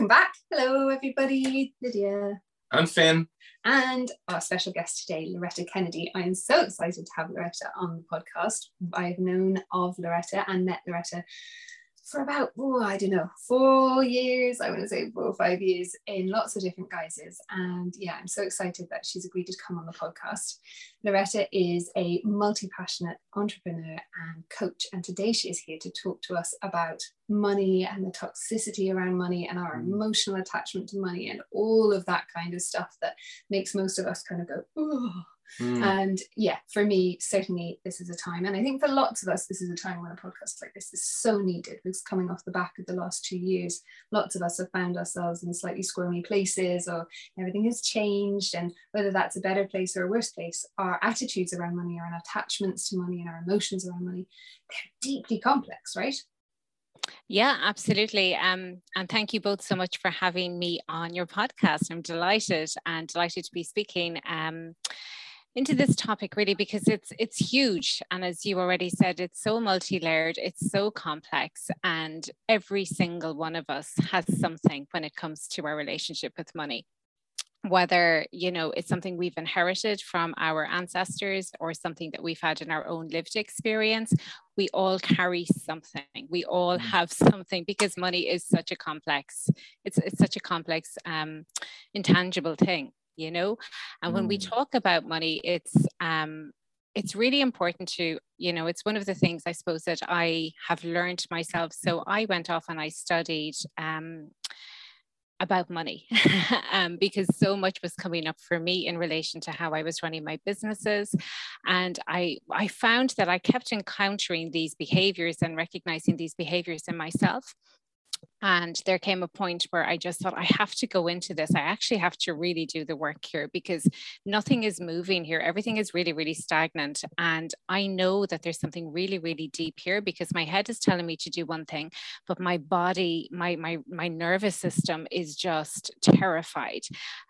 Welcome back. Hello, everybody. Lydia. I'm Finn. And our special guest today, Loretta Kennedy. I am so excited to have Loretta on the podcast. I've known of Loretta and met Loretta for about, oh, I don't know, four years, I want to say four or five years in lots of different guises. And yeah, I'm so excited that she's agreed to come on the podcast. Loretta is a multi passionate entrepreneur and coach. And today she is here to talk to us about money and the toxicity around money and our mm. emotional attachment to money and all of that kind of stuff that makes most of us kind of go, oh, Mm. And yeah, for me, certainly this is a time, and I think for lots of us, this is a time when a podcast like this is so needed. It's coming off the back of the last two years. Lots of us have found ourselves in slightly squirmy places, or everything has changed. And whether that's a better place or a worse place, our attitudes around money, our attachments to money, and our emotions around money, they're deeply complex, right? Yeah, absolutely. Um, and thank you both so much for having me on your podcast. I'm delighted and delighted to be speaking. Um, into this topic really because it's it's huge. And as you already said it's so multi-layered it's so complex and every single one of us has something when it comes to our relationship with money. Whether you know it's something we've inherited from our ancestors or something that we've had in our own lived experience we all carry something. We all mm. have something because money is such a complex it's, it's such a complex um, intangible thing you know and when we mm. talk about money it's um it's really important to you know it's one of the things i suppose that i have learned myself so i went off and i studied um about money um, because so much was coming up for me in relation to how I was running my businesses. And I, I found that I kept encountering these behaviors and recognizing these behaviors in myself. And there came a point where I just thought, I have to go into this. I actually have to really do the work here because nothing is moving here. Everything is really, really stagnant. And I know that there's something really, really deep here because my head is telling me to do one thing, but my body, my my my nervous system is just terrified.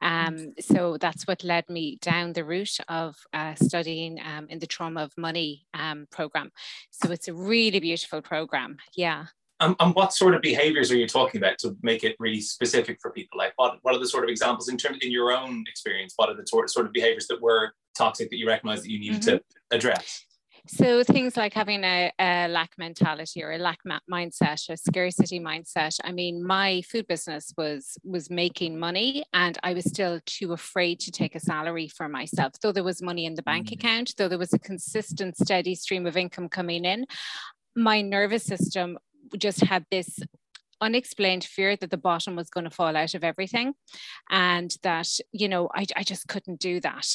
Um, so that's what led me down the route of uh, studying um, in the trauma of money um, program. So it's a really beautiful program. Yeah. Um, and what sort of behaviors are you talking about to make it really specific for people? Like what, what are the sort of examples in terms in your own experience? What are the sort of behaviors that were toxic that you recognize that you needed mm-hmm. to address? So things like having a, a, lack mentality or a lack mindset, a scarcity mindset. I mean, my food business was was making money, and I was still too afraid to take a salary for myself. Though there was money in the bank mm. account, though there was a consistent, steady stream of income coming in, my nervous system just had this unexplained fear that the bottom was going to fall out of everything and that you know I, I just couldn't do that.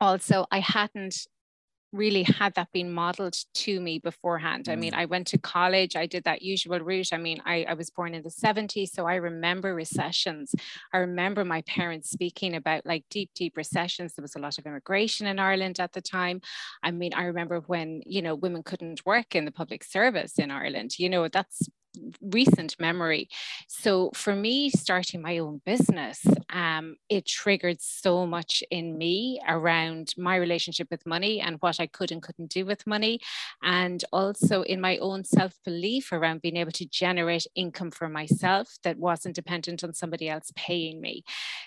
Also i hadn't really had that been modeled to me beforehand. I mean, mm. I went to college, I did that usual route. I mean, I, I was born in the 70s, so I remember recessions. I remember my parents speaking about like deep, deep recessions. There was a lot of immigration in Ireland at the time. I mean, I remember when, you know, women couldn't work in the public service in Ireland. You know, that's recent memory. So for me, starting my own business, um, it triggered so much in me around my relationship with money and what I could and couldn't do with money, and also in my own self belief around being able to generate income for myself that wasn't dependent on somebody else paying me.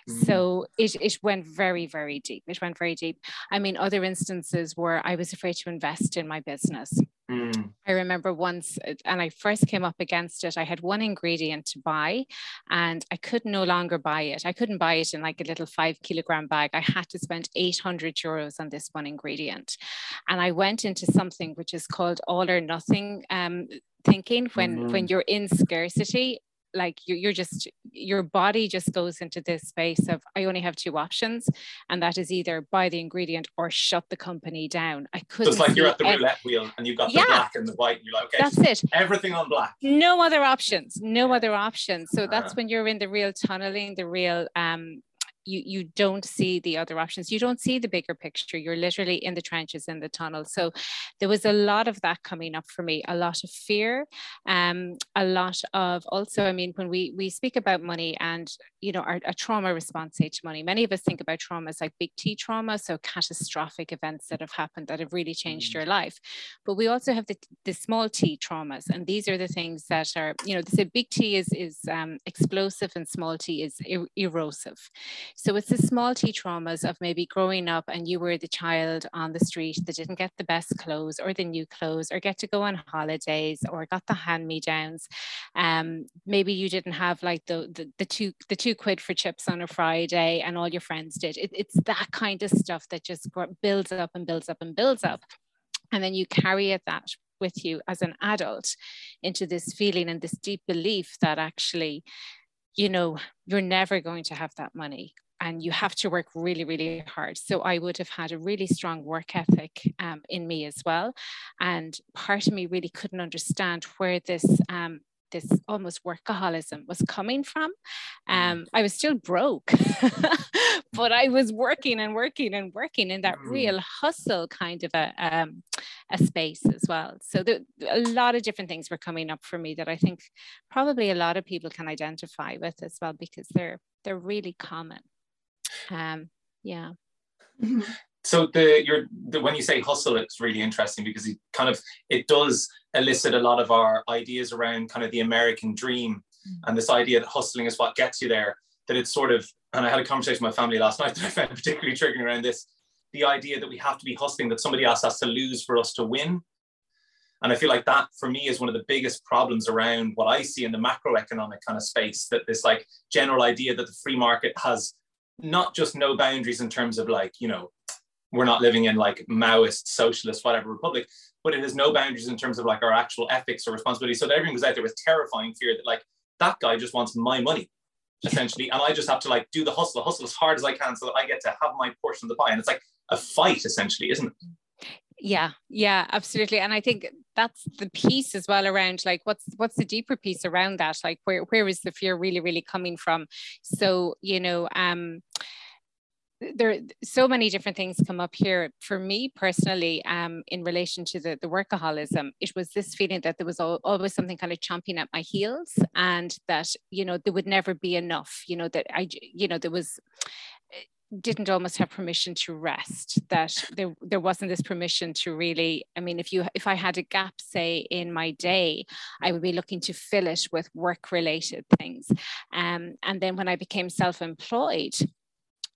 Mm-hmm. So it it went very very deep. It went very deep. I mean, other instances where I was afraid to invest in my business. Mm. I remember once, uh, and I first came up against it, I had one ingredient to buy and I could no longer buy it. I couldn't buy it in like a little five kilogram bag. I had to spend 800 euros on this one ingredient. And I went into something which is called all or nothing um, thinking when mm-hmm. when you're in scarcity like you're, you're just your body just goes into this space of i only have two options and that is either buy the ingredient or shut the company down. I couldn't so it's like you're at the roulette wheel and you've got the yeah, black and the white and you're like okay that's it. everything on black. No other options no other options. So that's uh when you're in the real tunneling the real um you you don't see the other options. You don't see the bigger picture. You're literally in the trenches in the tunnel. So there was a lot of that coming up for me a lot of fear um a lot of also i mean when we we speak about money and you know our, a trauma response to money many of us think about trauma as like big t trauma so catastrophic events that have happened that have really changed mm. your life. But we also have the, the small t traumas and these are the things that are you know the big t is is um, explosive and small t is er- erosive so it's the small t traumas of maybe growing up and you were the child on the street that didn't get the best clothes or the new clothes or get to go on holidays or got the hand me downs. Um, maybe you didn't have like the, the, the two the two quid for chips on a Friday and all your friends did. It, it's that kind of stuff that just builds up and builds up and builds up. And then you carry it that with you as an adult into this feeling and this deep belief that actually you know you're never going to have that money and you have to work really, really hard. So I would have had a really strong work ethic um, in me as well. And part of me really couldn't understand where this um, this almost workaholism was coming from. Mm. Um, I was still broke, but I was working and working and working in that mm. real hustle kind of a, um, a space as well. So the, a lot of different things were coming up for me that I think probably a lot of people can identify with as well because they're they're really common um, yeah. Mm-hmm. So the your the, when you say hustle, it's really interesting because it kind of it does elicit a lot of our ideas around kind of the American dream mm-hmm. and this idea that hustling is what gets you there. That it's sort of, and I had a conversation with my family last night that I found particularly triggering around this, the idea that we have to be hustling, that somebody else has to lose for us to win. And I feel like that for me is one of the biggest problems around what I see in the macroeconomic kind of space, that this like general idea that the free market has not just no boundaries in terms of like, you know, we're not living in like Maoist, socialist, whatever republic, but it has no boundaries in terms of like our actual ethics or responsibility. So that everyone goes out there with terrifying fear that like that guy just wants my money, essentially. and I just have to like do the hustle, hustle as hard as I can so that I get to have my portion of the pie. And it's like a fight essentially, isn't it? yeah yeah absolutely and i think that's the piece as well around like what's what's the deeper piece around that? Like where where is the fear really really coming from? So you know um there so many different things come up here. For me personally um, in relation to the, the workaholism it was this feeling that there was always something kind of chomping at my heels and that you know there would never be enough you know that i you know there was didn't almost have permission to rest that there, there wasn't this permission to really i mean if you if i had a gap say in my day i would be looking to fill it with work related things um, and then when i became self-employed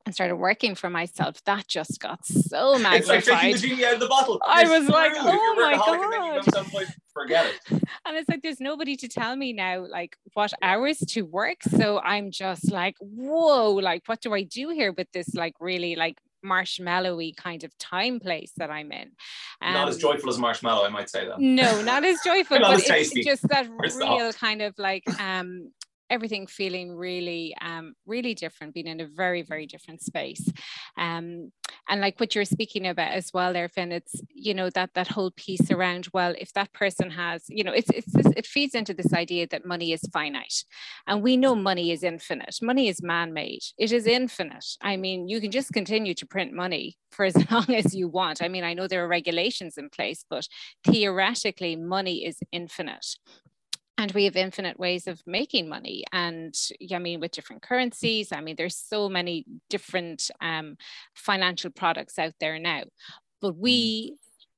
and started working for myself, that just got so magnified. It's like taking the genie out of the bottle. I was like, oh my god. Forget it. And it's like there's nobody to tell me now, like what hours to work. So I'm just like, whoa, like what do I do here with this like really like marshmallowy kind of time place that I'm in. Um, not as um, joyful as marshmallow, I might say that. No, not as joyful, not but as it's just that real kind of like um everything feeling really um, really different being in a very very different space. Um, and like what you're speaking about as well there Finn it's you know that that whole piece around well if that person has you know it's it's this, it feeds into this idea that money is finite. And we know money is infinite. Money is man-made. It is infinite. I mean you can just continue to print money for as long as you want. I mean I know there are regulations in place but theoretically money is infinite and we have infinite ways of making money and i mean with different currencies i mean there's so many different um, financial products out there now but mm. we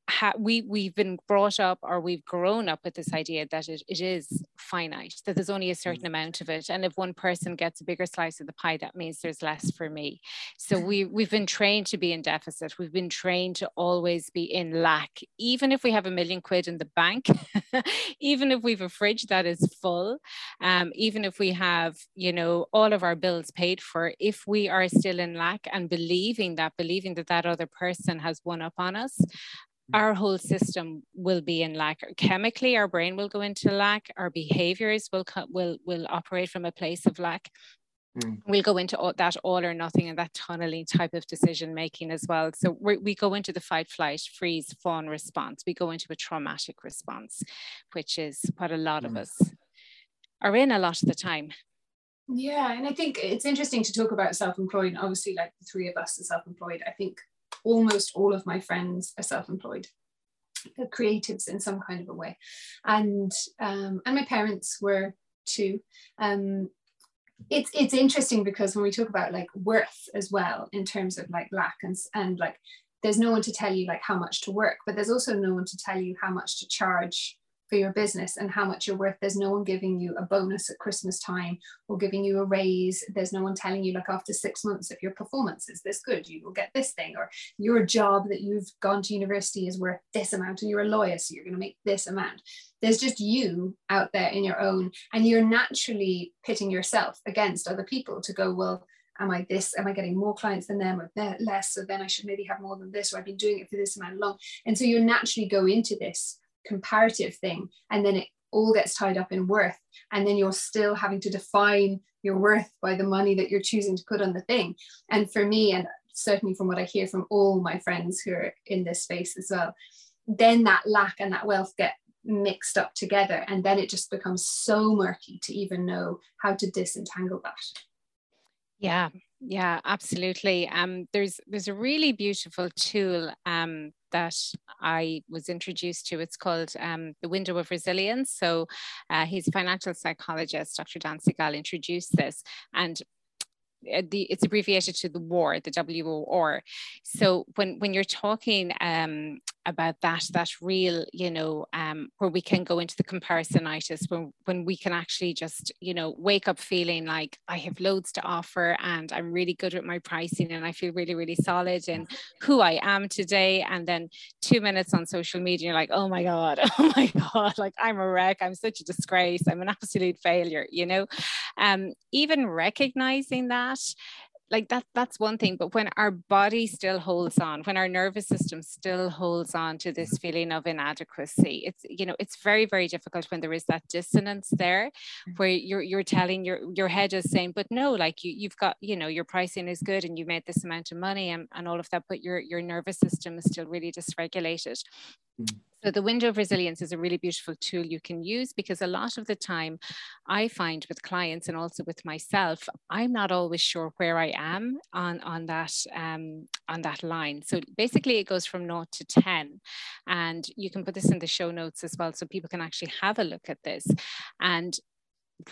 ha- we we've been brought up or we've grown up with this idea that it, it is finite that there's only a certain mm. amount of it. And if one person gets a bigger slice of the pie that means there's less for me. So we we've been trained to be in deficit. We've been trained to always be in lack. Even if we have a million quid in the bank even if we've a fridge that is full um, even if we have you know all of our bills paid for if we are still in lack and believing that believing that that other person has one up on us our whole system will be in lack. Chemically, our brain will go into lack. Our behaviors will will will operate from a place of lack. Mm. We'll go into all, that all or nothing and that tunneling type of decision making as well. So we go into the fight, flight, freeze, fawn response. We go into a traumatic response, which is what a lot mm. of us are in a lot of the time. Yeah, and I think it's interesting to talk about self-employed. Obviously, like the three of us are self-employed. I think almost all of my friends are self-employed creatives in some kind of a way. And um, and my parents were too. Um, it's it's interesting because when we talk about like worth as well in terms of like lack and, and like there's no one to tell you like how much to work but there's also no one to tell you how much to charge for your business and how much you're worth. There's no one giving you a bonus at Christmas time or giving you a raise. There's no one telling you, like, after six months, if your performance is this good, you will get this thing, or your job that you've gone to university is worth this amount, and you're a lawyer, so you're going to make this amount. There's just you out there in your own, and you're naturally pitting yourself against other people to go, well, am I this? Am I getting more clients than them or less? So then I should maybe have more than this, or I've been doing it for this amount long. And so you naturally go into this comparative thing and then it all gets tied up in worth and then you're still having to define your worth by the money that you're choosing to put on the thing. And for me and certainly from what i hear from all my friends who are in this space as well then that lack and that wealth get mixed up together and then it just becomes so murky to even know how to disentangle that. Yeah yeah absolutely. Um there's there's a really beautiful tool um that I was introduced to. It's called um, The Window of Resilience. So uh, he's a financial psychologist, Dr. Dan Siegel introduced this. And the, it's abbreviated to the WAR, the W-O-R. So when when you're talking um, about that, that real, you know, um, where we can go into the comparisonitis, when when we can actually just, you know, wake up feeling like I have loads to offer and I'm really good at my pricing and I feel really really solid in who I am today. And then two minutes on social media, you're like, oh my god, oh my god, like I'm a wreck, I'm such a disgrace, I'm an absolute failure, you know. Um, even recognizing that that like that that's one thing but when our body still holds on when our nervous system still holds on to this feeling of inadequacy it's you know it's very very difficult when there is that dissonance there mm. where you're you're telling your your head is saying but no like you you've got you know your pricing is good and you made this amount of money and, and all of that but your your nervous system is still really dysregulated mm. So the window of resilience is a really beautiful tool you can use because a lot of the time I find with clients and also with myself, I'm not always sure where I am on, on that um, on that line. So basically it goes from 0 to 10. And you can put this in the show notes as well so people can actually have a look at this. And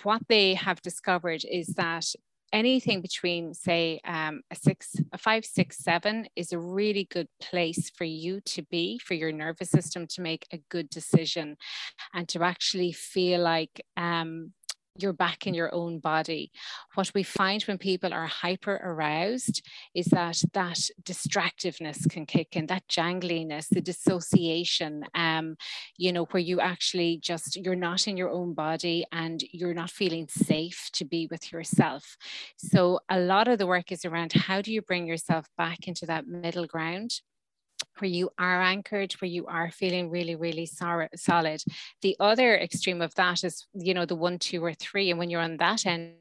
what they have discovered is that anything between say um, a six a five six seven is a really good place for you to be for your nervous system to make a good decision and to actually feel like um, you're back in your own body. What we find when people are hyper aroused is that that distractiveness can kick in, that jangliness, the dissociation, um, you know, where you actually just, you're not in your own body and you're not feeling safe to be with yourself. So a lot of the work is around how do you bring yourself back into that middle ground? Where you are anchored, where you are feeling really, really solid. The other extreme of that is, you know, the one, two, or three. And when you're on that end,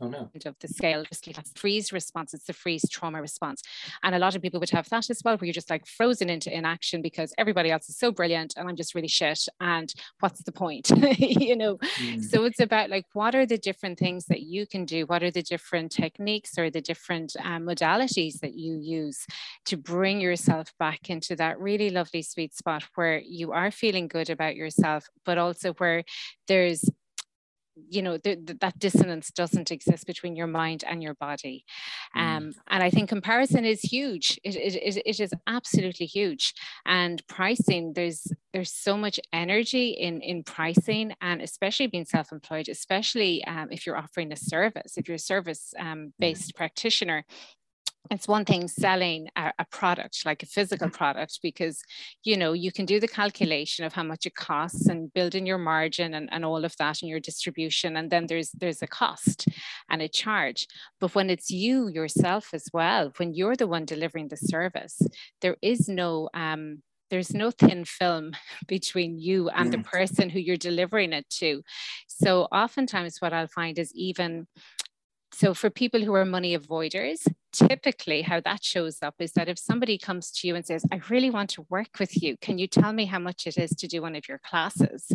Oh, no. of the scale, just like freeze response. It's the freeze trauma response. And a lot of people would have that as well, where you're just like frozen into inaction because everybody else is so brilliant and I'm just really shit. And what's the point? you know? Mm. So it's about like, what are the different things that you can do? What are the different techniques or the different um, modalities that you use to bring yourself back into that really lovely sweet spot where you are feeling good about yourself, but also where there's you know the, the, that dissonance doesn't exist between your mind and your body mm. um, and i think comparison is huge it, it, it is absolutely huge and pricing there's there's so much energy in in pricing and especially being self-employed especially um, if you're offering a service if you're a service um, based mm. practitioner it's one thing selling a, a, product like a physical mm-hmm. product because you know you can do the calculation of how much it costs and build in your margin and, and all of that and your distribution and then there's there's a cost and a charge but when it's you yourself as well when you're the one delivering the service there is no um there's no thin film between you and the mm. person who you're delivering it to so oftentimes what i'll find is even So for people who are money avoiders, typically how that shows up is that if somebody comes to you and says, I really want to work with you, can you tell me how much it is to do one of your classes?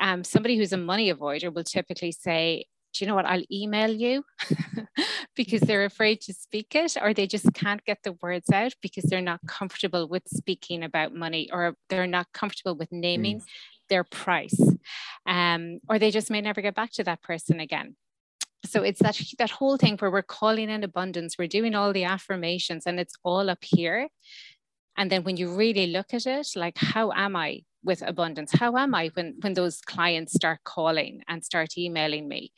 Um, somebody who's a money avoider will typically say, do you know what? I'll email you because they're afraid to speak it, or they just can't get the words out because they're not comfortable with speaking about money, or they're not comfortable with naming mm. their price, um, or they just may never get back to that person again so it's that that whole thing where we're calling in abundance we're doing all the affirmations and it's all up here. And then when you really look at it like how am i with abundance? How am i when when those clients start calling and start emailing me?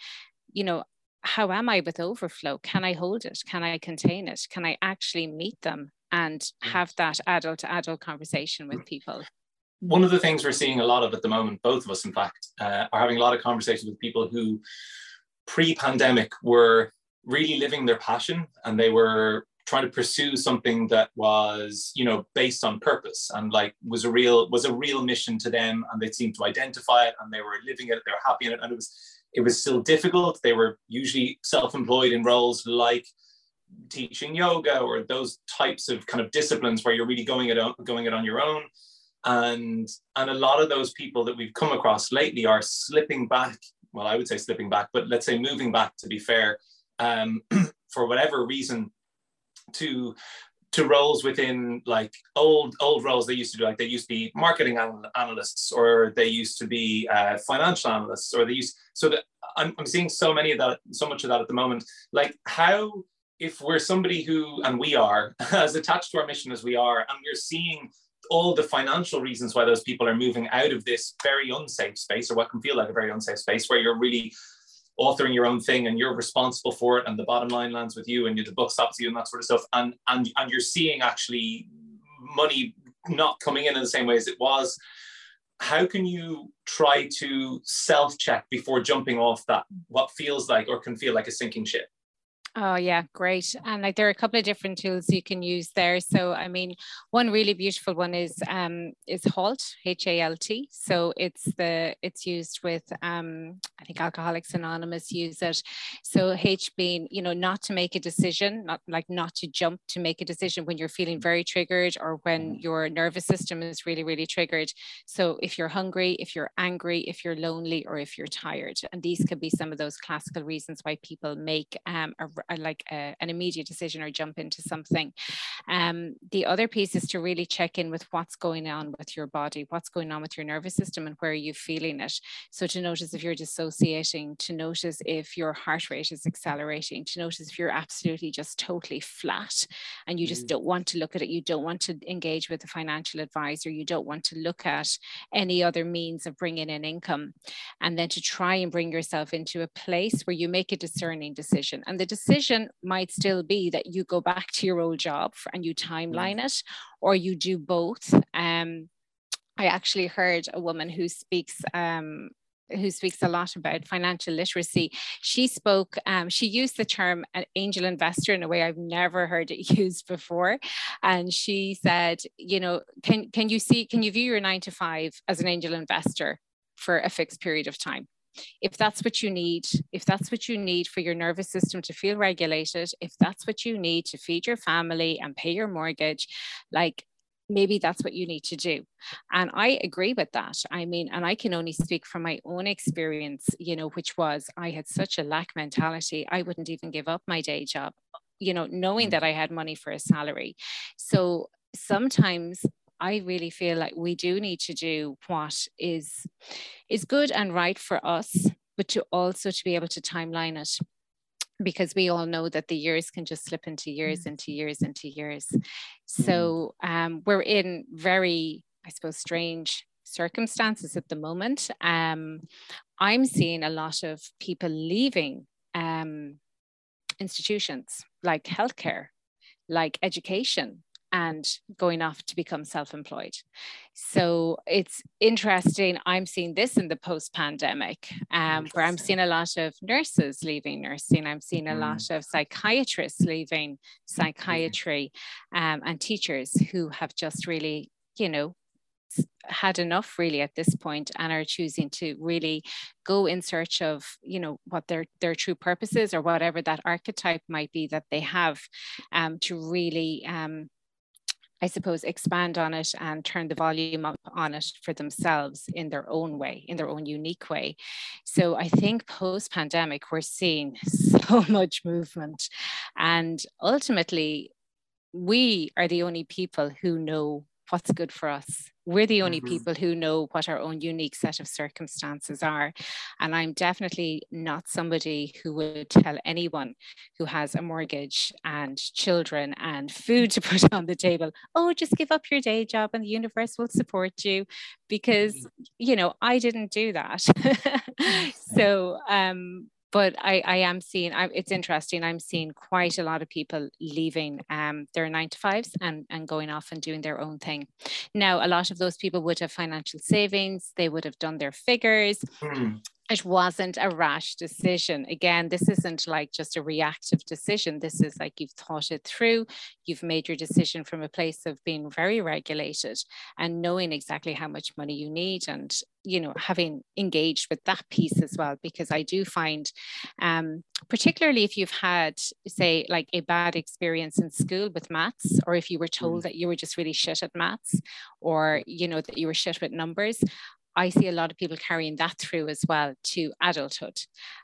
You know how am i with overflow? Can i hold it? Can i contain it? Can i actually meet them and have that adult to adult conversation with people? One of the things we're seeing a lot of at the moment both of us in fact uh, are having a lot of conversations with people who pre-pandemic were really living their passion and they were trying to pursue something that was you know based on purpose and like was a real was a real mission to them and they seemed to identify it and they were living it they were happy in it and it was it was still difficult. They were usually self-employed in roles like teaching yoga or those types of kind of disciplines where you're really going it on, going it on your own. And and a lot of those people that we've come across lately are slipping back well, I would say slipping back, but let's say moving back to be fair, um, for whatever reason, to to roles within like old old roles they used to do like they used to be marketing analysts or they used to be uh, financial analysts or they used so that I'm, I'm seeing so many of that so much of that at the moment. Like how if we're somebody who and we are as attached to our mission as we are and we're seeing all the financial reasons why those people are moving out of this very unsafe space or what can feel like a very unsafe space where you're really authoring your own thing and you're responsible for it and the bottom line lands with you and the book stops you and that sort of stuff and and and you're seeing actually money not coming in in the same way as it was how can you try to self check before jumping off that what feels like or can feel like a sinking ship Oh yeah, great. And like there are a couple of different tools you can use there. So I mean, one really beautiful one is um is HALT, H-A-L-T. So it's the it's used with um I think Alcoholics Anonymous use it. So H being, you know, not to make a decision, not like not to jump to make a decision when you're feeling very triggered or when mm. your nervous system is really, really triggered. So if you're hungry, if you're angry, if you're lonely, or if you're tired. And these could be some of those classical reasons why people make um, a like a, an immediate decision or jump into something. Um, the other piece is to really check in with what's going on with your body, what's going on with your nervous system, and where are you feeling it. So to notice if you're dissociating, to notice if your heart rate is accelerating, to notice if you're absolutely just totally flat and you just mm. don't want to look at it, you don't want to engage with a financial advisor, you don't want to look at any other means of bringing in income, and then to try and bring yourself into a place where you make a discerning decision. And the decision decision might still be that you go back to your old job and you timeline mm. it, or you do both. Um, I actually heard a woman who speaks um, who speaks a lot about financial literacy. She spoke, um, she used the term an angel investor in a way I've never heard it used before. And she said, you know, can can you see, can you view your nine to five as an angel investor for a fixed period of time? If that's what you need, if that's what you need for your nervous system to feel regulated, if that's what you need to feed your family and pay your mortgage, like maybe that's what you need to do. And I agree with that. I mean, and I can only speak from my own experience, you know, which was I had such a lack mentality, I wouldn't even give up my day job, you know, knowing mm. that I had money for a salary. So sometimes I really feel like we do need to do what is is good and right for us, but to also to be able to timeline it because we all know that the years can just slip into years, mm. into years, into years. Mm. So um, we're in very, I suppose, strange circumstances at the moment. Um, I'm seeing a lot of people leaving um, institutions like healthcare, like education, and going off to become self-employed. So it's interesting i'm seeing this in the post-pandemic um, where i'm seeing a lot of nurses leaving nursing i'm seeing a lot mm. of psychiatrists leaving psychiatry um, and teachers who have just really you know had enough really at this point and are choosing to really go in search of you know what their their true purpose is or whatever that archetype might be that they have um, to really um, I suppose, expand on it and turn the volume up on it for themselves in their own way, in their own unique way. So I think post pandemic, we're seeing so much movement. And ultimately, we are the only people who know what's good for us. We're the only mm-hmm. people who know what our own unique set of circumstances are. And I'm definitely not somebody who would tell anyone who has a mortgage and children and food to put on the table, oh, just give up your day job and the universe will support you. Because, mm-hmm. you know, I didn't do that. so, um, but I, I am seeing I, it's interesting i'm seeing quite a lot of people leaving um, their nine to fives and, and going off and doing their own thing. Now a lot of those people would have financial savings they would have done their figures. Mm it wasn't a rash decision. Again, this isn't like just a reactive decision. This is like you've thought it through. You've made your decision from a place of being very regulated and knowing exactly how much money you need and, you know, having engaged with that piece as well. Because I do find, um, particularly if you've had, say, like a bad experience in school with maths, or if you were told mm. that you were just really shit at maths, or, you know, that you were shit with numbers, I see a lot of people carrying that through as well to adulthood.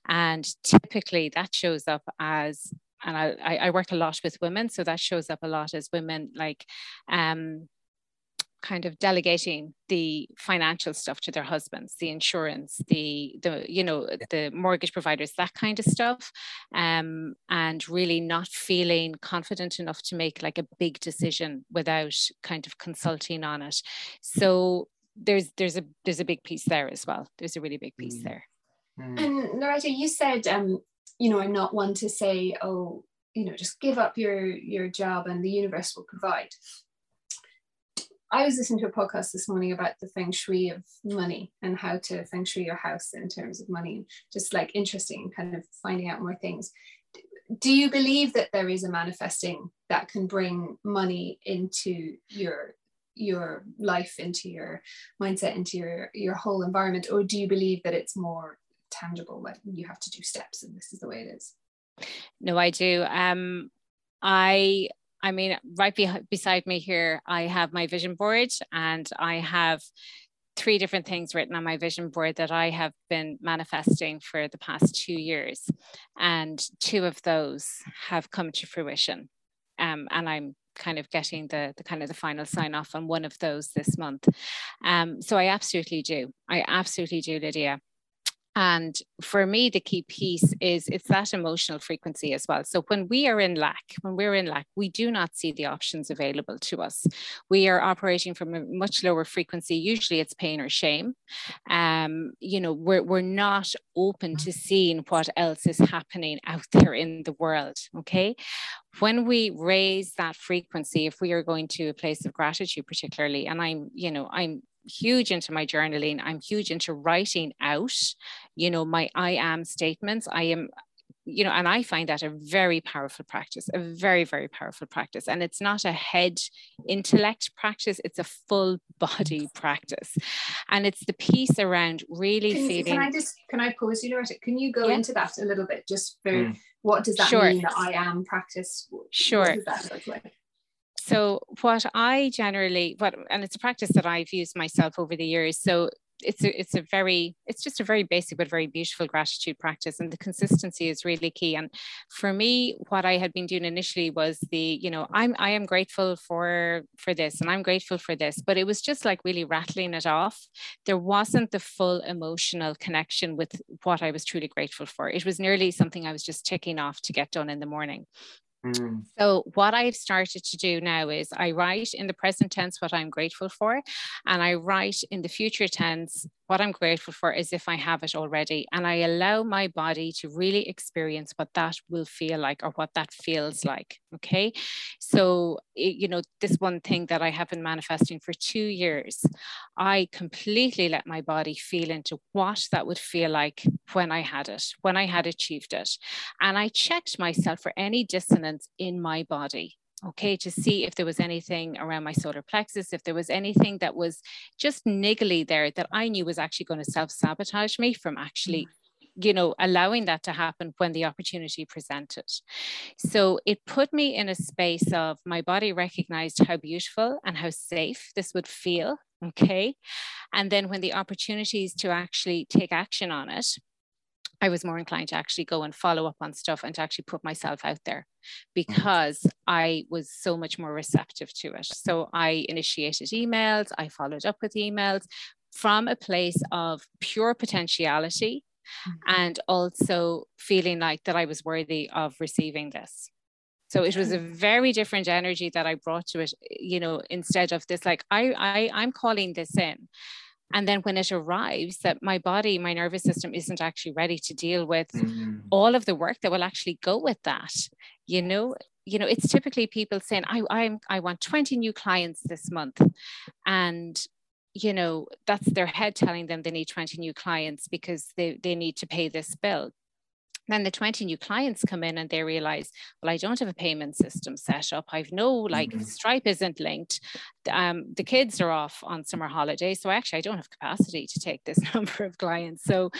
And typically that shows up as, and I, I work a lot with women, so that shows up a lot as women like um, kind of delegating the financial stuff to their husbands the insurance the the you know the mortgage providers that kind of stuff um, and really not feeling confident enough to make like a big decision without kind of consulting on it so there's there's a there's a big piece there as well. There's a really big piece mm. there. Mm. And Loretta, you said, um, you know, I'm not one to say, oh, you know, just give up your your job and the universe will provide. I was listening to a podcast this morning about the feng shui of money and how to feng shui your house in terms of money, and just like interesting, kind of finding out more things. Do you believe that there is a manifesting that can bring money into your your life into your mindset into your your whole environment or do you believe that it's more tangible like you have to do steps and this is the way it is no i do um i i mean right be- beside me here i have my vision board and i have three different things written on my vision board that I have been manifesting for the past two years. And two of those have come to fruition. Um, and I'm kind of getting the, the kind of the final sign off on one of those this month. Um, so I absolutely do. I absolutely do, Lydia. And for me, the key piece is it's that emotional frequency as well. So when we are in lack, when we're in lack, we do not see the options available to us. We are operating from a much lower frequency. Usually it's pain or shame. Um, you know, we're, we're not open to seeing what else is happening out there in the world. Okay. When we raise that frequency, if we are going to a place of gratitude, particularly, and I'm, you know, I'm huge into my journaling. I'm huge into writing out, you know, my I am statements. I am you know, and I find that a very powerful practice, a very, very powerful practice. And it's not a head intellect practice, it's a full body practice. And it's the piece around really can, feeling. Can I just, can I pause you, Loretta? Can you go yeah. into that a little bit just for mm. what does that sure. mean that I am practice? Sure. What does that look like? So what I generally what and it's a practice that I've used myself over the years. So it's a, it's a very it's just a very basic but very beautiful gratitude practice and the consistency is really key. And for me what i had been doing initially was the you know i'm i am grateful for for this and i'm grateful for this but it was just like really rattling it off. There wasn't the full emotional connection with what i was truly grateful for. It was nearly something i was just ticking off to get done in the morning Mm. So, what I've started to do now is I write in the present tense what I'm grateful for, and I write in the future tense what I'm grateful for as if I have it already. And I allow my body to really experience what that will feel like or what that feels like. Okay. So, you know, this one thing that I have been manifesting for two years, I completely let my body feel into what that would feel like when I had it, when I had achieved it. And I checked myself for any dissonance in my body okay, to see if there was anything around my solar plexus, if there was anything that was just niggly there that I knew was actually going to self sabotage me from actually mm you know, allowing that to happen when the opportunity presented. So it put me in a space of my body recognized how beautiful and how safe this would feel. Okay. And then when the opportunities to actually take action on it, I was more inclined to actually go and follow up on stuff and to actually put myself out there because I was so much more receptive to it. So I initiated emails, I followed up with emails from a place of pure potentiality mm-hmm. and also feeling like that I was worthy of receiving this. So it was a very different energy that I brought to it, you know, instead of this, like I, I I'm calling this in. And then when it arrives, that my body, my nervous system isn't actually ready to deal with mm-hmm. all of the work that will actually go with that. You know, you know, it's typically people saying, I, I'm I want 20 new clients this month. And you know, that's their head telling them they need 20 new clients because they, they need to pay this bill. Then the 20 new clients come in and they realize, well, I don't have a payment system set up. I've no like mm-hmm. Stripe isn't linked. Um, the kids are off on summer holidays. So actually I don't have capacity to take this number of clients. So,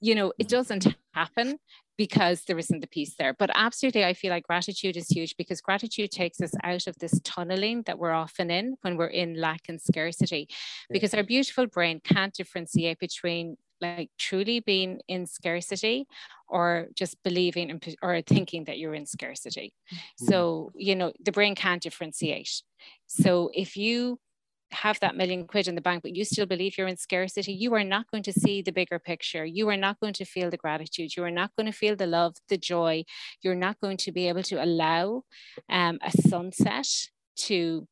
you know, it doesn't happen because there isn't the peace there. But absolutely, I feel like gratitude is huge because gratitude takes us out of this tunneling that we're often in when we're in lack and scarcity, because our beautiful brain can't differentiate between like truly being in scarcity or just believing in, or thinking that you're in scarcity. Mm-hmm. So, you know, the brain can't differentiate. So if you have that million quid in the bank, but you still believe you're in scarcity, you are not going to see the bigger picture. You are not going to feel the gratitude. You are not going to feel the love, the joy. You're not going to be able to allow um, a sunset to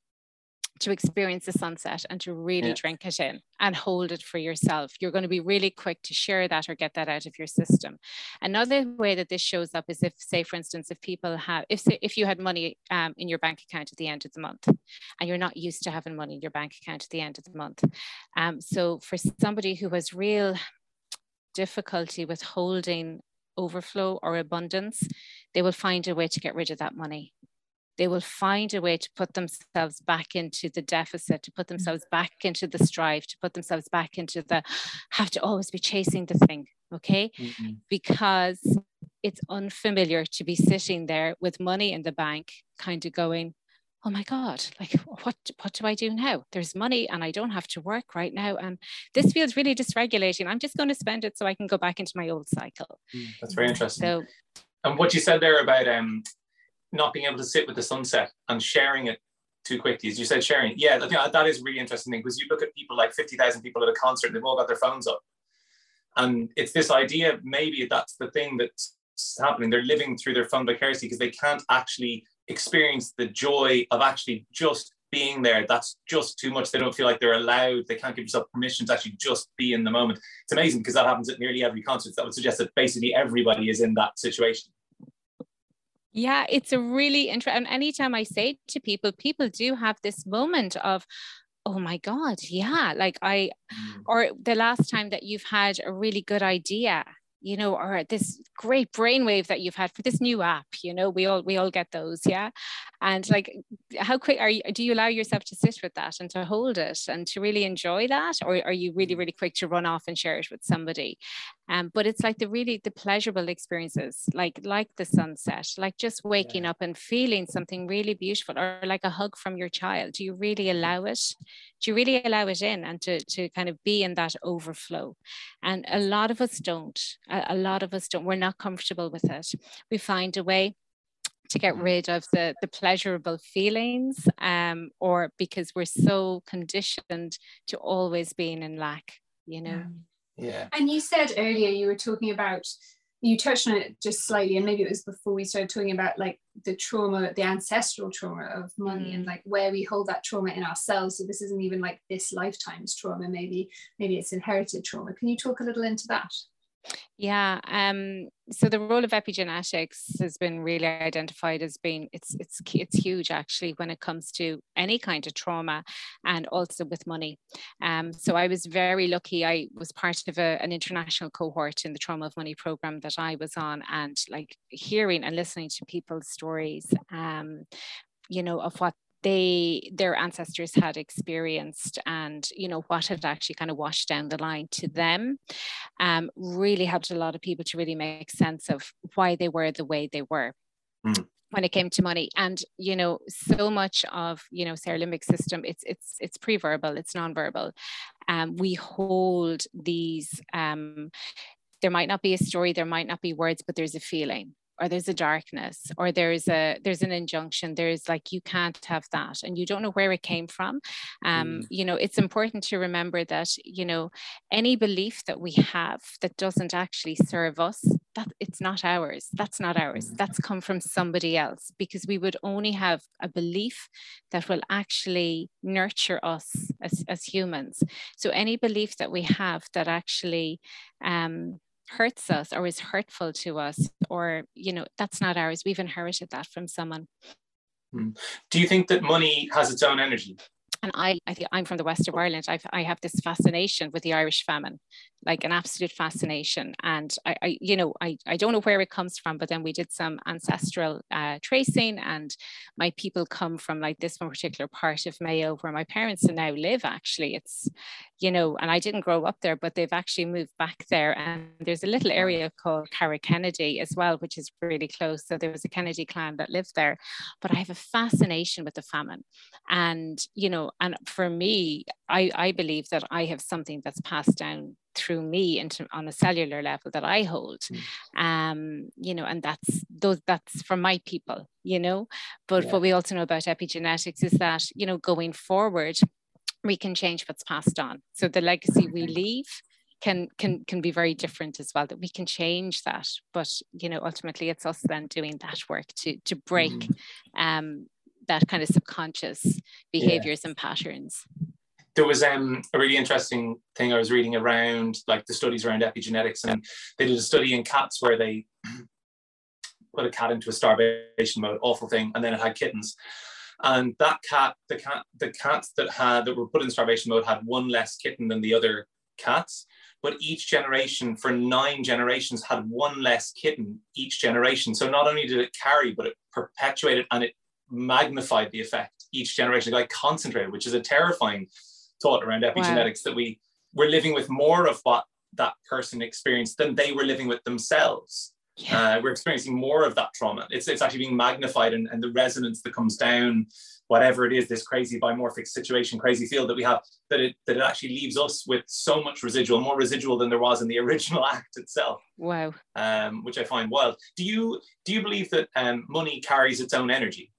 to experience the sunset and to really yeah. drink it in and hold it for yourself. You're going to be really quick to share that or get that out of your system. Another way that this shows up is if, say, for instance, if people have, if if you had money um, in your bank account at the end of the month, and you're not used to having money in your bank account at the end of the month, um, so for somebody who has real difficulty with holding overflow or abundance, they will find a way to get rid of that money they will find a way to put themselves back into the deficit, to put mm. themselves back into the strive, to put themselves back into the have to always be chasing the thing. Okay. Mm-hmm. Because it's unfamiliar to be sitting there with money in the bank, kind of going, oh my god like what what do i do now there's money and i don't have to work right now and this feels really dysregulating i'm just going to spend it so i can go back into my old cycle mm, that's very interesting so and what you said there about um not being able to sit with the sunset and sharing it too quickly. As you said, sharing, yeah, I think that is really interesting thing because you look at people like 50,000 people at a concert, and they've all got their phones up. And it's this idea, maybe that's the thing that's happening. They're living through their phone vicariously because they can't actually experience the joy of actually just being there. That's just too much. They don't feel like they're allowed. They can't give themselves permission to actually just be in the moment. It's amazing because that happens at nearly every concert. That would suggest that basically everybody is in that situation. Yeah, it's a really interesting. Anytime I say to people, people do have this moment of, oh my God, yeah, like I, mm. or the last time that you've had a really good idea you know, or this great brainwave that you've had for this new app, you know, we all we all get those, yeah. And like how quick are you do you allow yourself to sit with that and to hold it and to really enjoy that? Or are you really, really quick to run off and share it with somebody? Um, but it's like the really the pleasurable experiences, like like the sunset, like just waking yeah. up and feeling something really beautiful, or like a hug from your child. Do you really allow it? Do you really allow it in and to, to kind of be in that overflow? And a lot of us don't. A, a lot of us don't. We're not comfortable with it. We find a way to get rid of the the pleasurable feelings um or because we're so conditioned to always being in lack you know? Yeah. And you said earlier you were talking about you touched on it just slightly and maybe it was before we started talking about like the trauma the ancestral trauma of money mm. and like where we hold that trauma in ourselves. So this isn't even like this lifetime's trauma. Maybe maybe it's inherited trauma. Can you talk a little into that yeah. Um, so the role of epigenetics has been really identified as being it's it's it's huge actually when it comes to any kind of trauma and also with money. Um, so I was very lucky. I was part of a, an international cohort in the trauma of money program that I was on, and like hearing and listening to people's stories. Um, you know, of what they their ancestors had experienced and you know what had actually kind of washed down the line to them um, really helped a lot of people to really make sense of why they were the way they were mm. when it came to money. And you know so much of you know say limbic system it's it's it's pre-verbal it's non-verbal. Um, we hold these um, there might not be a story there might not be words but there's a feeling or there's a darkness or there's a there's an injunction there's like you can't have that and you don't know where it came from um mm. you know it's important to remember that you know any belief that we have that doesn't actually serve us that it's not ours that's not ours mm. that's come from somebody else because we would only have a belief that will actually nurture us as, as humans so any belief that we have that actually um hurts us or is hurtful to us or you know that's not ours we've inherited that from someone hmm. do you think that money has its own energy and I, I think I'm from the west of Ireland. I've, I have this fascination with the Irish famine, like an absolute fascination. And I, I you know, I, I don't know where it comes from, but then we did some ancestral uh, tracing, and my people come from like this one particular part of Mayo where my parents now live. Actually, it's you know, and I didn't grow up there, but they've actually moved back there. And there's a little area called Carrowkennedy as well, which is really close. So there was a Kennedy clan that lived there. But I have a fascination with the famine. And, you know, and for me, I, I believe that I have something that's passed down through me into on a cellular level that I hold. Mm. Um, you know, and that's those that's for my people, you know. But yeah. what we also know about epigenetics is that, you know, going forward, we can change what's passed on. So the legacy we leave can can can be very different as well. That we can change that, but you know, ultimately, it's us then doing that work to to break mm. um, that kind of subconscious behaviors yeah. and patterns. There was um, a really interesting thing I was reading around, like the studies around epigenetics, and they did a study in cats where they put a cat into a starvation mode, awful thing, and then it had kittens and that cat, the cat, the cats that had that were put in starvation mode had one less kitten than the other cats. But each generation, for nine generations, had one less kitten each generation. So not only did it carry, but it perpetuated and it magnified the effect each generation. Like concentrated, which is a terrifying thought around epigenetics wow. that we we're living with more of what that person experienced than they were living with themselves yeah. uh, we're experiencing more of that trauma. It's, it's actually being magnified and, and the resonance that comes down, whatever it is, this crazy bimorphic situation, crazy field that we have, that it, that it actually leaves us with so much residual, more residual than there was in the original act itself. Wow. Um, which I find wild. Do you, do you believe that um, money carries its own energy?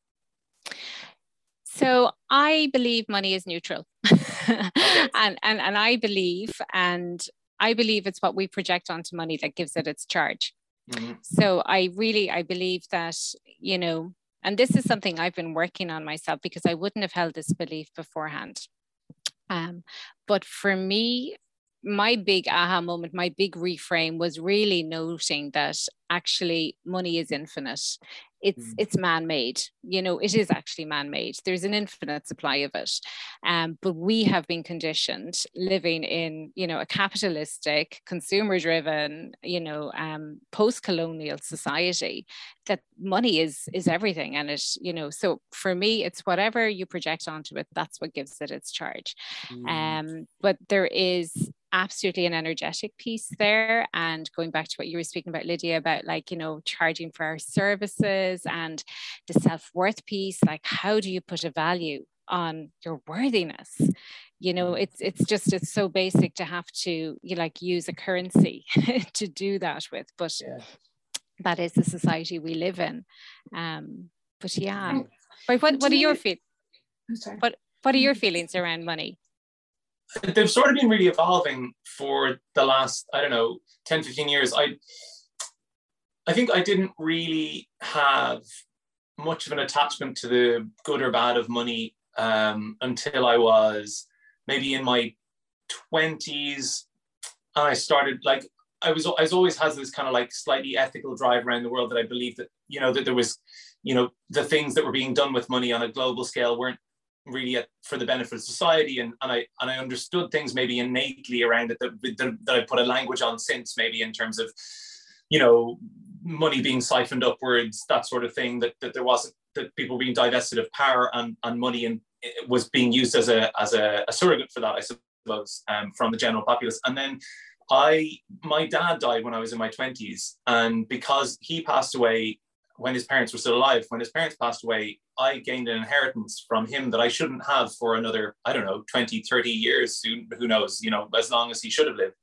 So I believe money is neutral. and, and, and I believe, and I believe it's what we project onto money that gives it its charge. Mm-hmm. So I really I believe that you know, and this is something I've been working on myself because I wouldn't have held this belief beforehand. Um, but for me, my big aha moment, my big reframe was really noting that actually money is infinite it's mm. it's man-made you know it is actually man-made there's an infinite supply of it um, but we have been conditioned living in you know a capitalistic consumer driven you know um, post-colonial society that money is is everything and it you know so for me it's whatever you project onto it that's what gives it its charge mm. um, but there is absolutely an energetic piece there. And going back to what you were speaking about, Lydia, about like, you know, charging for our services and the self worth piece, like, how do you put a value on your worthiness? You know, it's it's just it's so basic to have to you like use a currency to do that with, but yeah. that is the society we live in. Um, but yeah, but what what are your feelings? What what are your feelings around money? They've sort of been really evolving for the last i don't know 10 15 years. I i think i didn't really have much of an attachment to the good or bad of money um, until i was maybe in my 20s and i started like i was i was always has this kind of like slightly ethical drive around the world that i believe that you know that there was you know the things that were being done with money on a global scale weren't really at, for the benefit of society and, and I and I understood things maybe innately around it that, that, that I put a language on since maybe in terms of you know money being siphoned upwards that sort of thing that, that there wasn't that people were being divested of power and, and money and it was being used as a as a, a surrogate for that, I suppose, um, from the general populace. And then I my dad died when I was in my 20s. And because he passed away when his parents were still alive, when his parents passed away, I gained an inheritance from him that I shouldn't have for another, I don't know, 20, 30 years, who, who knows, you know, as long as he should have lived.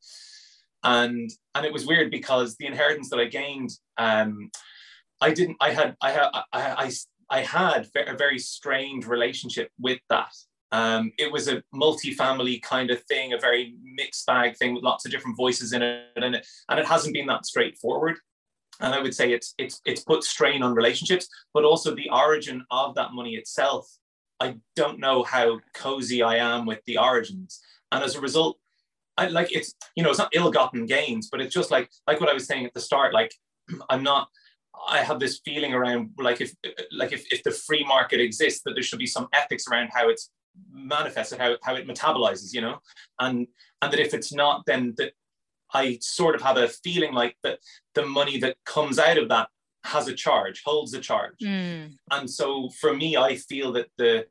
And and it was weird because the inheritance that I gained, um, I didn't, I had, I had, I, I, I had a very strained relationship with that. Um, it was a multi-family kind of thing, a very mixed bag thing with lots of different voices in it, and it, and it hasn't been that straightforward and I would say it's it's it's put strain on relationships, but also the origin of that money itself. I don't know how cozy I am with the origins, and as a result, I like it's you know it's not ill-gotten gains, but it's just like like what I was saying at the start. Like I'm not. I have this feeling around like if like if, if the free market exists, that there should be some ethics around how it's manifested, how, how it metabolizes, you know, and and that if it's not, then that I sort of have a feeling like that the money that comes out of that has a charge, holds a charge. Mm. And so for me, I feel that the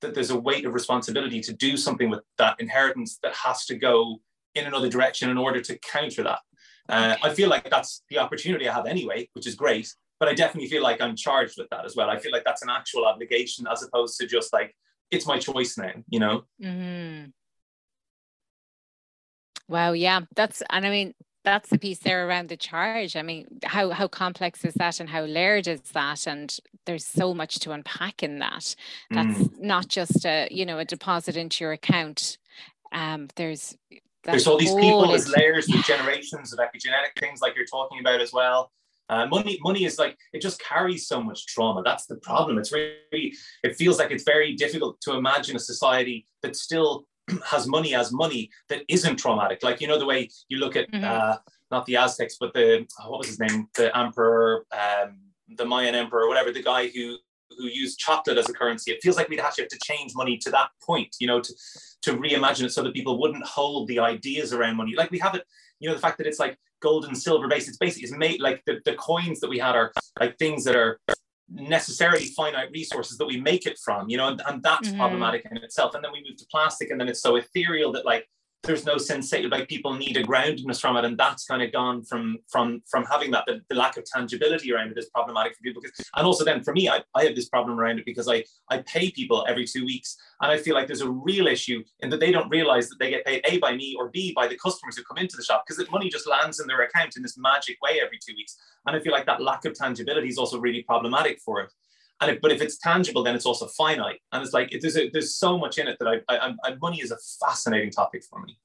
that there's a weight of responsibility to do something with that inheritance that has to go in another direction in order to counter that. Uh, I feel like that's the opportunity I have anyway, which is great. But I definitely feel like I'm charged with that as well. I feel like that's an actual obligation as opposed to just like it's my choice now, you know. Mm-hmm. Wow, yeah, that's and I mean that's the piece there around the charge. I mean, how how complex is that and how layered is that? And there's so much to unpack in that. That's mm. not just a you know a deposit into your account. Um, there's there's all these people as layers with generations of epigenetic things like you're talking about as well. Uh, money, money is like it just carries so much trauma. That's the problem. It's really, it feels like it's very difficult to imagine a society that still has money as money that isn't traumatic. Like you know the way you look at mm-hmm. uh, not the Aztecs, but the oh, what was his name, the emperor, um, the Mayan emperor, whatever, the guy who who used chocolate as a currency. It feels like we'd actually have to change money to that point, you know, to to reimagine it so that people wouldn't hold the ideas around money. Like we have it, you know, the fact that it's like gold and silver based. It's basically it's made like the, the coins that we had are like things that are necessarily finite resources that we make it from, you know, and, and that's mm-hmm. problematic in itself. And then we move to plastic, and then it's so ethereal that like there's no sensation like people need a groundedness from it and that's kind of gone from from from having that the, the, lack of tangibility around it is problematic for people because and also then for me I, I have this problem around it because I I pay people every two weeks and I feel like there's a real issue in that they don't realize that they get paid A by me or B by the customers who come into the shop because the money just lands in their account in this magic way every two weeks and I feel like that lack of tangibility is also really problematic for it and if, but if it's tangible, then it's also finite. And it's like there's a, there's so much in it that I, I, I money is a fascinating topic for me.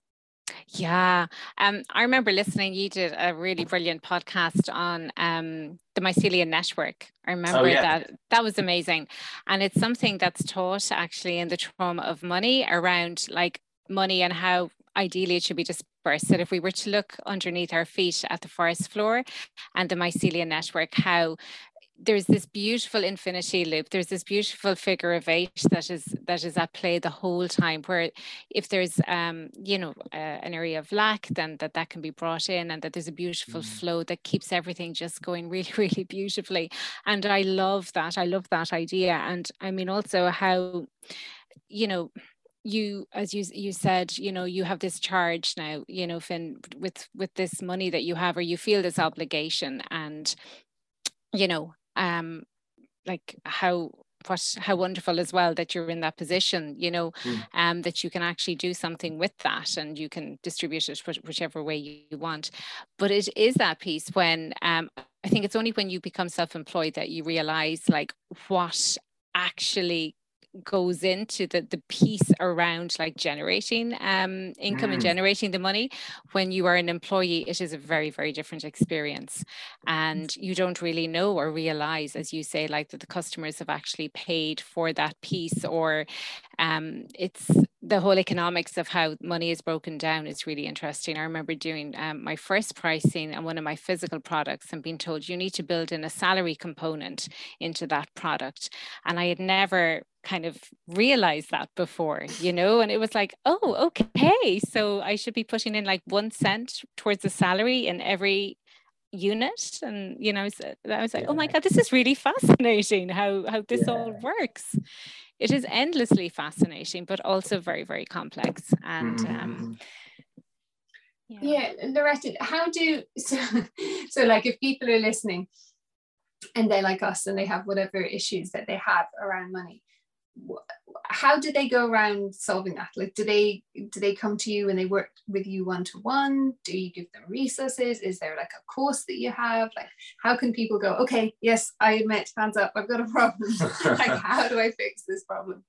Yeah, um, I remember listening. You did a really brilliant podcast on um, the mycelium network. I remember oh, yeah. that that was amazing, and it's something that's taught actually in the trauma of money around like money and how ideally it should be dispersed. That if we were to look underneath our feet at the forest floor and the mycelium network, how there's this beautiful infinity loop. There's this beautiful figure of eight that is that is at play the whole time where if there's um you know uh, an area of lack then that that can be brought in and that there's a beautiful mm-hmm. flow that keeps everything just going really really beautifully. And i love that. I love that idea. And i mean also how you know you as you you said you know you have this charge now you know finn with with this money that you have or you feel this obligation and you know um, like how what how wonderful as well that you're in that position you know mm. um, that you can actually do something with that and you can distribute it whichever way you want but it is that piece when um, i think it's only when you become self-employed that you realize like what actually goes into the the piece around like generating um income mm. and generating the money when you are an employee it is a very very different experience and you don't really know or realize as you say like that the customers have actually paid for that piece or um it's the whole economics of how money is broken down is really interesting. I remember doing um, my first pricing on one of my physical products and being told you need to build in a salary component into that product. And I had never kind of realized that before, you know, and it was like, oh, okay. So I should be putting in like one cent towards the salary in every unit and you know I was like oh my god this is really fascinating how how this yeah. all works it is endlessly fascinating but also very very complex and mm-hmm. um, yeah. yeah Loretta how do so, so like if people are listening and they're like us and they have whatever issues that they have around money how do they go around solving that? Like do they do they come to you and they work with you one to one do you give them resources? Is there like a course that you have? Like how can people go okay yes i admit hands up. I've got a problem. Like how do i fix this problem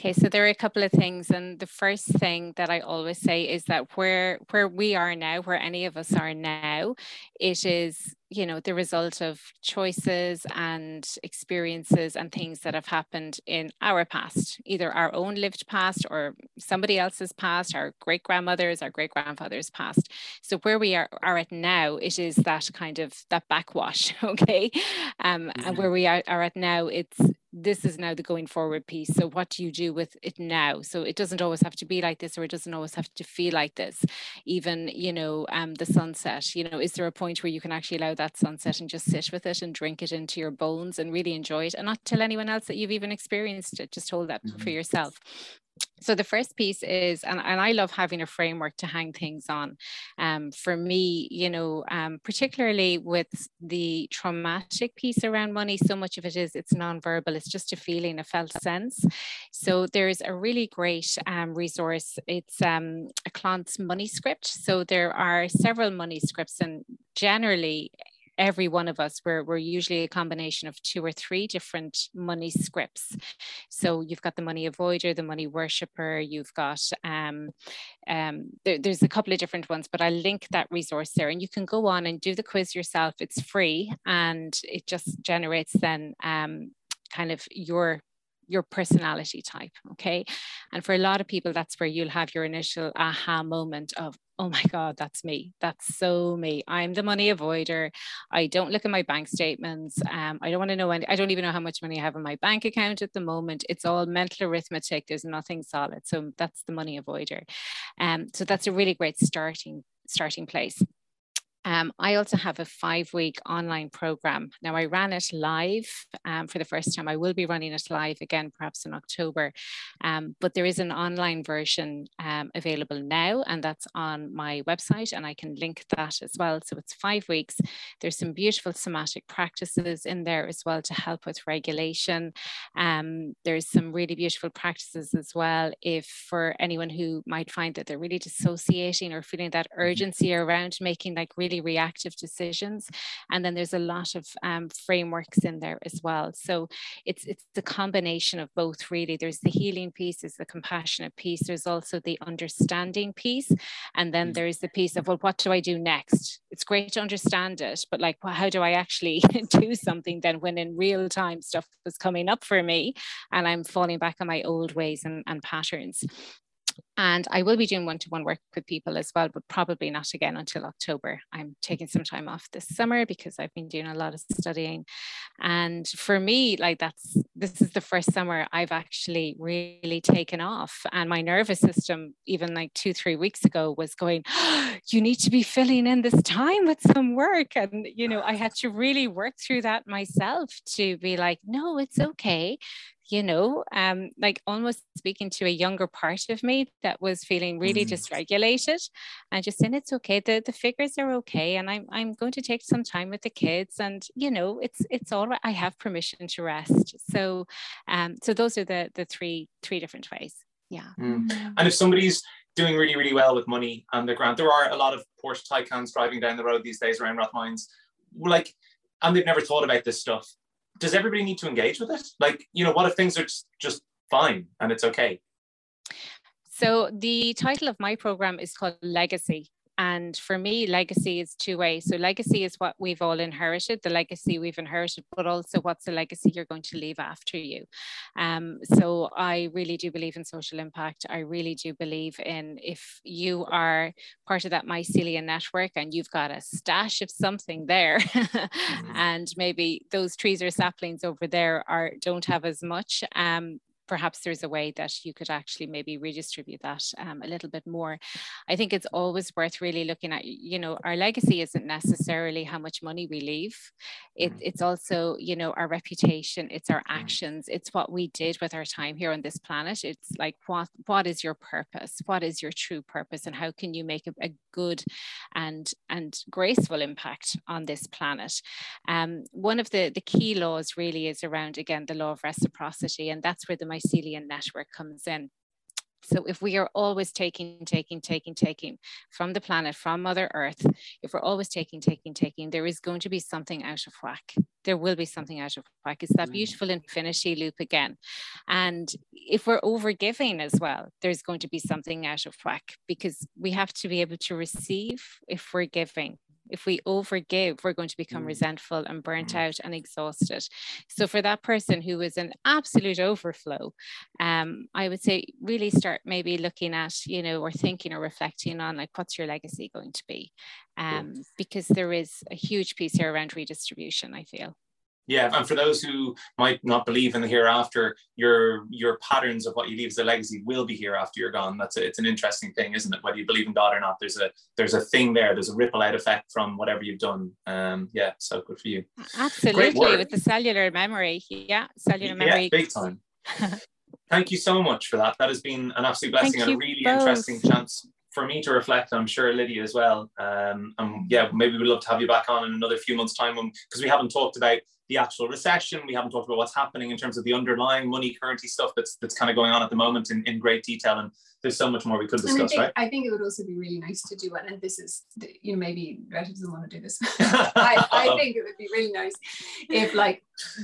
Okay, so there are a couple of things, and the first thing that I always say is that where where we are now, where any of us are now, it is you know the result of choices and experiences and things that have happened in our past, either our own lived past or somebody else's past, our great grandmothers, our great grandfathers' past. So where we are are at now, it is that kind of that backwash, okay, um, and where we are, are at now, it's this is now the going forward piece. So what do you do with it now? So it doesn't always have to be like this, or it doesn't always have to feel like this. Even you know, um, the sunset. You know, is there a point where you can actually allow that sunset and just sit with it and drink it into your bones and really enjoy it, and not tell anyone else that you've even experienced it. Just hold that mm-hmm. for yourself so the first piece is and, and i love having a framework to hang things on um, for me you know um, particularly with the traumatic piece around money so much of it is it's nonverbal it's just a feeling a felt sense. So there's a really great um, resource it's um, a Klontz money script. So there are several money scripts and generally every one of us, we're, we're usually a combination of two or three different money scripts. So you've got the money avoider, the money worshiper, you've got, um, um, there, there's a couple of different ones, but I'll link that resource there and you can go on and do the quiz yourself. It's free and it just generates then um, kind of your your personality type okay and for a lot of people that's where you'll have your initial aha moment of oh my God, that's me. That's so me. I'm the money avoider. I don't look at my bank statements. Um, I don't want to know any, I don't even know how much money I have in my bank account at the moment. It's all mental arithmetic. There's nothing solid. So that's the money avoider. Um, so that's a really great starting starting place. Um, I also have a five week online program. Now, I ran it live um, for the first time. I will be running it live again, perhaps in October. Um, but there is an online version um, available now, and that's on my website, and I can link that as well. So it's five weeks. There's some beautiful somatic practices in there as well to help with regulation. Um, there's some really beautiful practices as well if for anyone who might find that they're really dissociating or feeling that mm-hmm. urgency around making like really really reactive decisions. And then there's a lot of um, frameworks in there as well. So it's it's the combination of both really. There's the healing piece, there's the compassionate piece, there's also the understanding piece. And then mm. there's the piece of, well, what do I do next? It's great to understand it, but like, well, how do I actually do something then when in real time stuff is coming up for me and I'm falling back on my old ways and, and patterns? And I will be doing one to one work with people as well, but probably not again until October. I'm taking some time off this summer because I've been doing a lot of studying. And for me, like that's this is the first summer I've actually really taken off. And my nervous system, even like two, three weeks ago, was going, oh, You need to be filling in this time with some work. And, you know, I had to really work through that myself to be like, No, it's okay you know, um, like almost speaking to a younger part of me that was feeling really mm. dysregulated and just saying it's okay, the, the figures are okay. And I'm I'm going to take some time with the kids and you know, it's it's all right. I have permission to rest. So um so those are the the three three different ways. Yeah. Mm. And if somebody's doing really, really well with money and the grant, there are a lot of Porsche Taycans driving down the road these days around Rathmines. Like and they've never thought about this stuff does everybody need to engage with it? Like, you know, what if things are just, just fine and it's okay? So the title of my program is called Legacy. And for me, legacy is two ways. So, legacy is what we've all inherited, the legacy we've inherited, but also what's the legacy you're going to leave after you. Um, so, I really do believe in social impact. I really do believe in if you are part of that mycelium network and you've got a stash of something there, mm-hmm. and maybe those trees or saplings over there are don't have as much. Um, perhaps there's a way that you could actually maybe redistribute that um, a little bit more. I think it's always worth really looking at, you know, our legacy isn't necessarily how much money we leave. It, mm. it's also, you know, our reputation, it's our mm. actions, it's what we did with our time here on this planet. It's like, what, what is your purpose? What is your true purpose? And how can you make a, a good and, and graceful impact on this planet? Um, one of the, the key laws really is around, again, the law of reciprocity. And that's where the mycelium network comes in. So if we are always taking, taking, taking, taking from the planet, from Mother Earth, if we're always taking, taking, taking, there is going to be something out of whack. There will be something out of whack. It's that mm. beautiful infinity loop again. And if we're over giving as well, there's going to be something out of whack because we have to be able to receive if we're giving if we overgive, we're going to become mm. resentful and burnt mm. out and exhausted. So for that person who is an absolute overflow, um, I would say really start maybe looking at, you know, or thinking or reflecting on like what's your legacy going to be? Um, because there is a huge piece here around redistribution, I feel. Yeah, and for those who might not believe in the hereafter, your your patterns of what you leave as a legacy will be here after you're gone. That's a, it's an interesting thing, isn't it? Whether you believe in God or not, there's a there's a thing there. There's a ripple out effect from whatever you've done. Um, yeah, so good for you. Absolutely, with the cellular memory. Yeah, cellular memory. Yeah, big time. Thank you so much for that. That has been an absolute blessing and a really both. interesting chance for me to reflect. I'm sure Lydia as well. Um, and yeah, maybe we'd love to have you back on in another few months' time because we haven't talked about the actual recession. We haven't talked about what's happening in terms of the underlying money currency stuff that's that's kind of going on at the moment in, in great detail. And there's so much more we could discuss, I think, right? I think it would also be really nice to do one. And this is, you know, maybe Greta doesn't want to do this. I, I think it would be really nice if like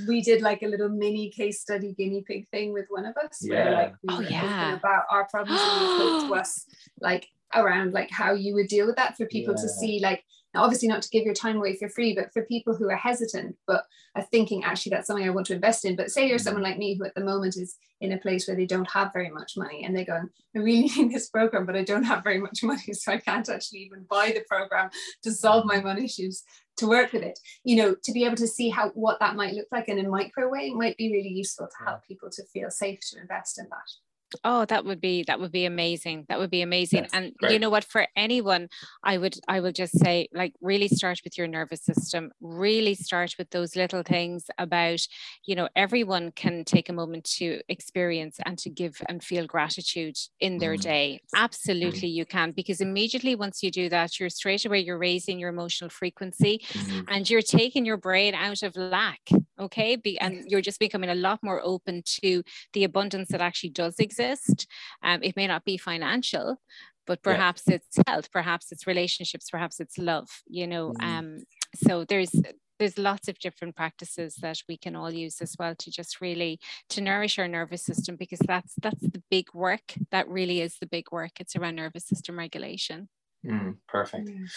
we did like a little mini case study guinea pig thing with one of us. Yeah. Where, like we oh, yeah. about our problems and you to us like around like how you would deal with that for people yeah. to see like obviously, not to give your time away for free, but for people who are hesitant but are thinking, actually, that's something I want to invest in. But say you're someone mm-hmm. like me who at the moment is in a place where they don't have very much money and they're going, I really need this program, but I don't have very much money. So I can't actually even buy the program to solve my mm-hmm. money issues to work with it. You know, to be able to see how what that might look like in a micro way might be really useful to help people to feel safe to invest in that. Oh, that would be that would be amazing. That would be amazing. Yes, and great. you know what? For anyone, I would I will just say, like, really start with your nervous system. Really start with those little things about, you know, everyone can take a moment to experience and to give and feel gratitude in their mm. day. Absolutely, mm. you can because immediately once you do that, you're straight away you're raising your emotional frequency, mm. and you're taking your brain out of lack. Okay, Be, and you're just becoming a lot more open to the abundance that actually does exist exist. Um, it may not be financial, but perhaps yeah. it's health, perhaps it's relationships, perhaps it's love, you know. Mm. Um, so there's there's lots of different practices that we can all use as well to just really to nourish our nervous system because that's that's the big work that really is the big work it's around nervous system regulation mm, perfect mm.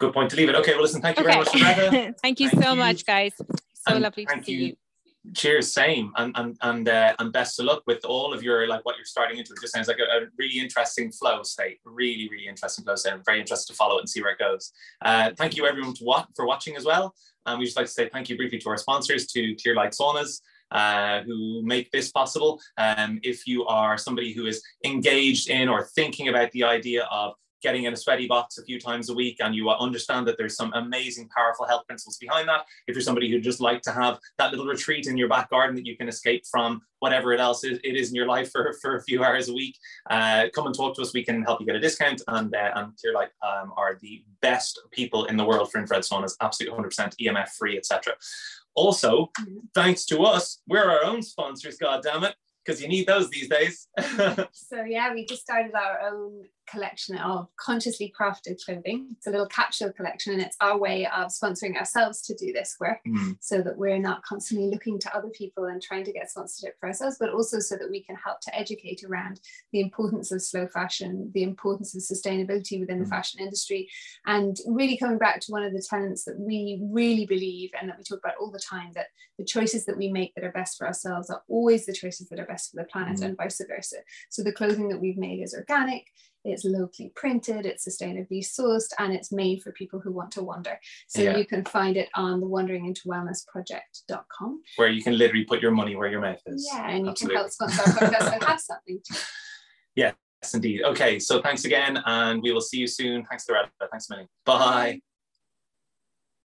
good point to leave it okay well listen thank you okay. very much Rebecca. thank you thank so you. much guys so and lovely to see you. you cheers same. And and and, uh, and best of luck with all of your like what you're starting into. It just sounds like a, a really interesting flow state. Really really interesting flow state. I'm very interested to follow it and see where it goes. Uh, thank you everyone to wa- for watching as well. And we just like to say thank you briefly to our sponsors to Clearlight saunas uh, who make this possible. Um, if you are somebody who is engaged in or thinking about the idea of getting in a sweaty box a few times a week and you understand that there's some amazing powerful health principles behind that if you're somebody who just like to have that little retreat in your back garden that you can escape from whatever it else is, it is in your life for, for a few hours a week uh, come and talk to us we can help you get a discount and uh, and Clearlight um, are the best people in the world for infrared saunas absolutely 100% emf free etc also mm-hmm. thanks to us we're our own sponsors god damn it because you need those these days. so yeah, we just started our own collection of consciously crafted clothing. It's a little capsule collection, and it's our way of sponsoring ourselves to do this work mm. so that we're not constantly looking to other people and trying to get sponsorship for ourselves, but also so that we can help to educate around the importance of slow fashion, the importance of sustainability within mm. the fashion industry, and really coming back to one of the tenets that we really believe and that we talk about all the time that the choices that we make that are best for ourselves are always the choices that are best for the planet mm. and vice versa. So the clothing that we've made is organic it's locally printed, it's sustainably sourced, and it's made for people who want to wander. So Yeah. you can find it on the Wandering into Wellness Project.com. Where you can literally put your money where your mouth is. Yeah, and you can help sponsor our podcast and have something to Yes, indeed. Okay, so thanks again, and we will see you soon. Thanks, Loretta. Thanks, Millie. Bye.